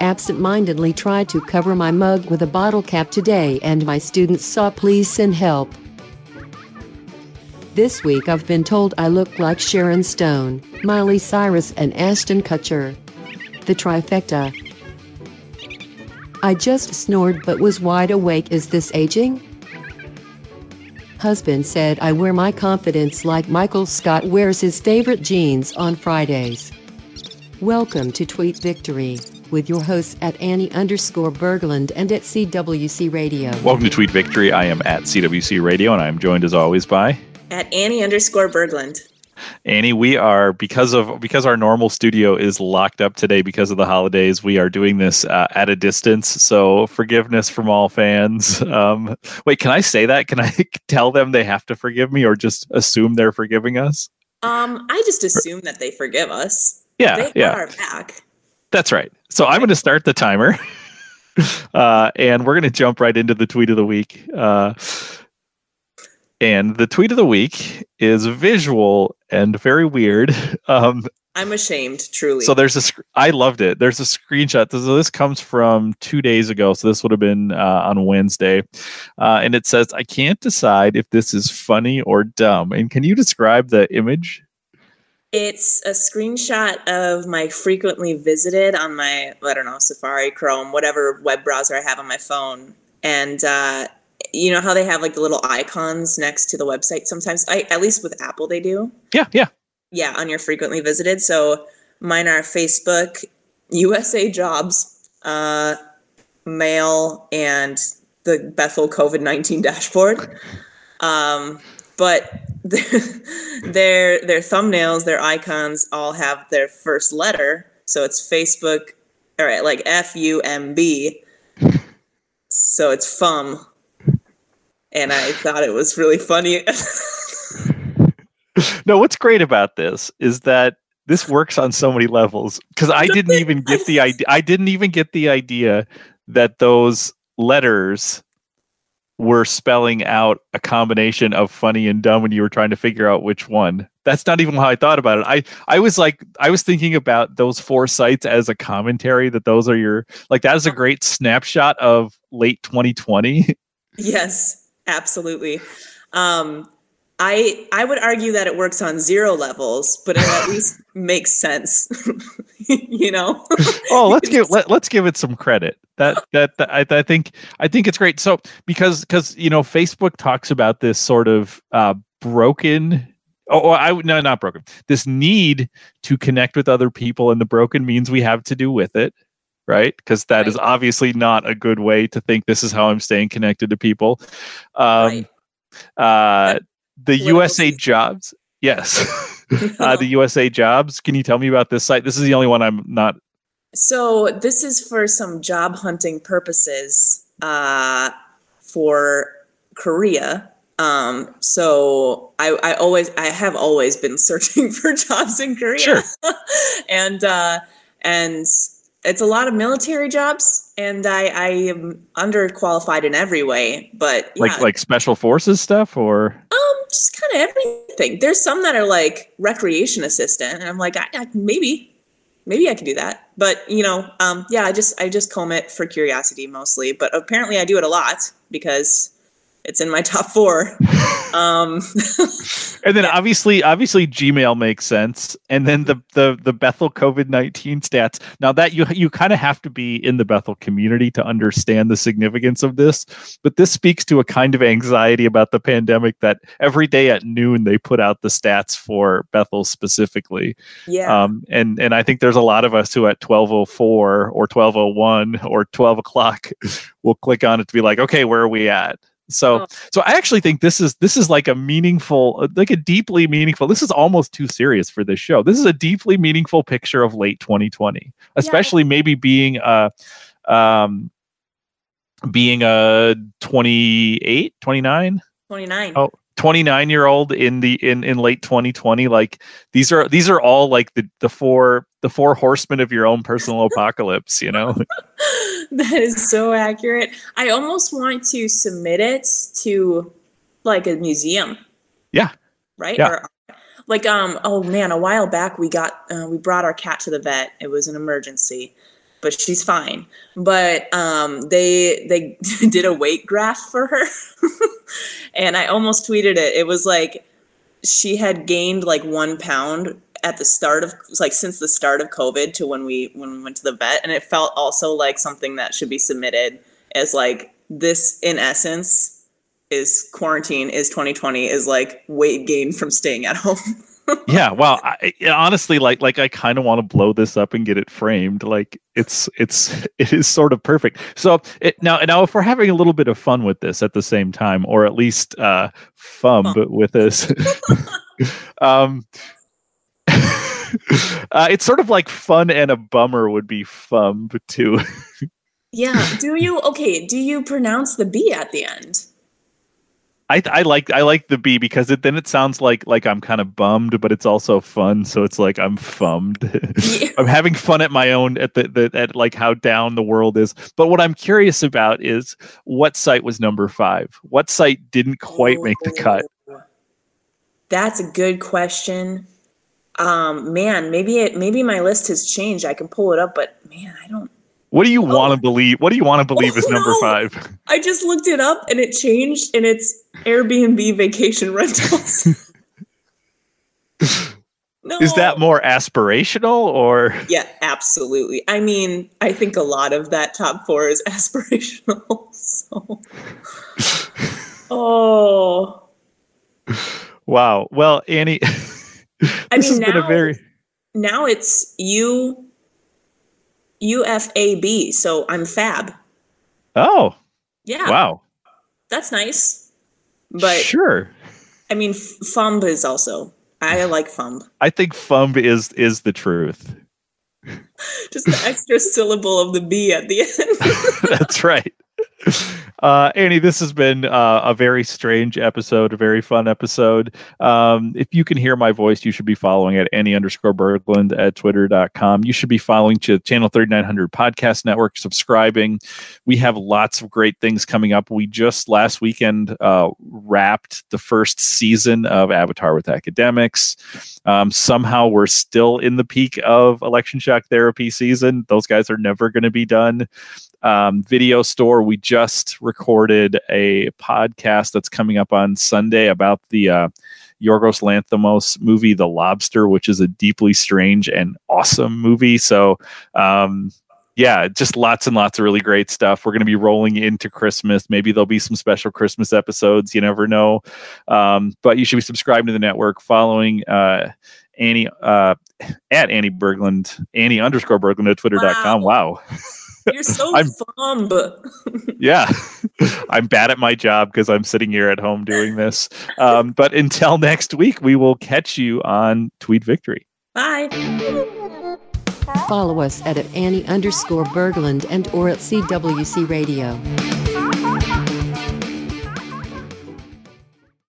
Absent-mindedly tried to cover my mug with a bottle cap today and my students saw please send help. This week I've been told I look like Sharon Stone, Miley Cyrus and Ashton Kutcher. The trifecta. I just snored but was wide awake. Is this aging? Husband said I wear my confidence like Michael Scott wears his favorite jeans on Fridays. Welcome to Tweet Victory with your hosts at Annie underscore Berglund and at CWC Radio. Welcome to Tweet Victory. I am at CWC Radio and I am joined as always by at Annie underscore Berglund. Annie, we are because of because our normal studio is locked up today because of the holidays. We are doing this uh, at a distance, so forgiveness from all fans. Um, wait, can I say that? Can I tell them they have to forgive me, or just assume they're forgiving us? Um, I just assume that they forgive us. Yeah, they yeah. are back. That's right. So I'm going to start the timer, uh, and we're going to jump right into the tweet of the week. Uh, and the tweet of the week is visual and very weird. Um, I'm ashamed, truly. So there's a, sc- I loved it. There's a screenshot. So this comes from two days ago. So this would have been uh, on Wednesday. Uh, and it says, I can't decide if this is funny or dumb. And can you describe the image? It's a screenshot of my frequently visited on my, I don't know, Safari, Chrome, whatever web browser I have on my phone. And uh, you know how they have like the little icons next to the website sometimes? I, at least with apple they do. Yeah yeah. Yeah on your frequently visited. So mine are facebook usa jobs uh, mail and the bethel covid-19 dashboard. Um, but their their thumbnails their icons all have their first letter. So it's facebook all right like f-u-m-b so it's fum and I thought it was really funny. no, what's great about this is that this works on so many levels because I didn't even get the idea. I didn't even get the idea that those letters were spelling out a combination of funny and dumb when you were trying to figure out which one. That's not even how I thought about it. I I was like I was thinking about those four sites as a commentary that those are your like that is a uh-huh. great snapshot of late 2020. Yes. Absolutely. Um, I I would argue that it works on zero levels, but it at least makes sense. you know. oh, let's give let, let's give it some credit. That that, that I, I think I think it's great. So because because you know Facebook talks about this sort of uh, broken oh, I no not broken. This need to connect with other people, and the broken means we have to do with it right? Because that right. is obviously not a good way to think this is how I'm staying connected to people. Um, right. uh, the USA jobs, yes. uh, the USA jobs. Can you tell me about this site? This is the only one I'm not. So this is for some job hunting purposes uh, for Korea. Um, so I, I always, I have always been searching for jobs in Korea. Sure. and, uh, and it's a lot of military jobs and I, I am underqualified in every way but yeah. like like special forces stuff or? Um just kind of everything. There's some that are like recreation assistant and i'm like I, I, maybe maybe i could do that. But you know um yeah i just i just comb it for curiosity mostly but apparently i do it a lot because it's in my top four. um, and then yeah. obviously, obviously Gmail makes sense. And then the the the Bethel COVID nineteen stats. Now that you you kind of have to be in the Bethel community to understand the significance of this. But this speaks to a kind of anxiety about the pandemic that every day at noon they put out the stats for Bethel specifically. Yeah. Um, and and I think there's a lot of us who at twelve oh four or twelve oh one or twelve o'clock will click on it to be like, okay, where are we at? So, oh. so I actually think this is this is like a meaningful, like a deeply meaningful. This is almost too serious for this show. This is a deeply meaningful picture of late 2020, especially yeah. maybe being a, um, being a 28, 29, 29. Oh, 29 year old in the in in late 2020 like these are these are all like the the four the four horsemen of your own personal apocalypse you know? That is so accurate. I almost want to submit it to like a museum. Yeah. Right? Yeah. or like um oh man, a while back we got uh, we brought our cat to the vet. It was an emergency, but she's fine. But um they they did a weight graph for her, and I almost tweeted it. It was like she had gained like one pound at the start of like since the start of COVID to when we when we went to the vet, and it felt also like something that should be submitted as like this in essence is quarantine is 2020 is like weight gain from staying at home. yeah, well, I, honestly, like like I kind of want to blow this up and get it framed. Like it's it's it is sort of perfect. So it, now now if we're having a little bit of fun with this at the same time, or at least uh, fun but with this, um, uh, it's sort of like fun and a bummer would be fumb too. yeah. Do you okay? Do you pronounce the B at the end? I, I like I like the B because it then it sounds like like I'm kind of bummed, but it's also fun. So it's like I'm fummed. Yeah. I'm having fun at my own at the, the at like how down the world is. But what I'm curious about is what site was number five? What site didn't quite make the cut? That's a good question. Um, man, maybe it maybe my list has changed. I can pull it up, but man, I don't what do you oh. want to believe? What do you want to believe oh, is number no. five? I just looked it up and it changed, and it's Airbnb vacation rentals. no. Is that more aspirational or? Yeah, absolutely. I mean, I think a lot of that top four is aspirational. So. oh. Wow. Well, Annie, this I mean, now, very... now it's you UFAB, so I'm fab. Oh. Yeah. Wow. That's nice. But Sure. I mean FUMB is also. I like FUMB. I think FUMB is is the truth. Just the extra syllable of the B at the end. That's right. Uh, Annie, this has been uh, a very strange episode, a very fun episode. Um, if you can hear my voice, you should be following at Annie underscore Berglund at twitter.com. You should be following to Channel 3900 Podcast Network, subscribing. We have lots of great things coming up. We just last weekend uh, wrapped the first season of Avatar with Academics. Um, somehow we're still in the peak of election shock therapy season. Those guys are never going to be done um, video store. We just recorded a podcast that's coming up on Sunday about the uh, Yorgos Lanthimos movie, The Lobster, which is a deeply strange and awesome movie. So, um, yeah, just lots and lots of really great stuff. We're going to be rolling into Christmas. Maybe there'll be some special Christmas episodes. You never know. Um, but you should be subscribing to the network, following uh, Annie uh, at Annie Berglund, Annie underscore Berglund at twitter.com. Wow. wow. You're so I'm, fun. yeah. I'm bad at my job because I'm sitting here at home doing this. Um, but until next week, we will catch you on Tweet Victory. Bye. Follow us at, at Annie underscore Berglund and or at CWC Radio.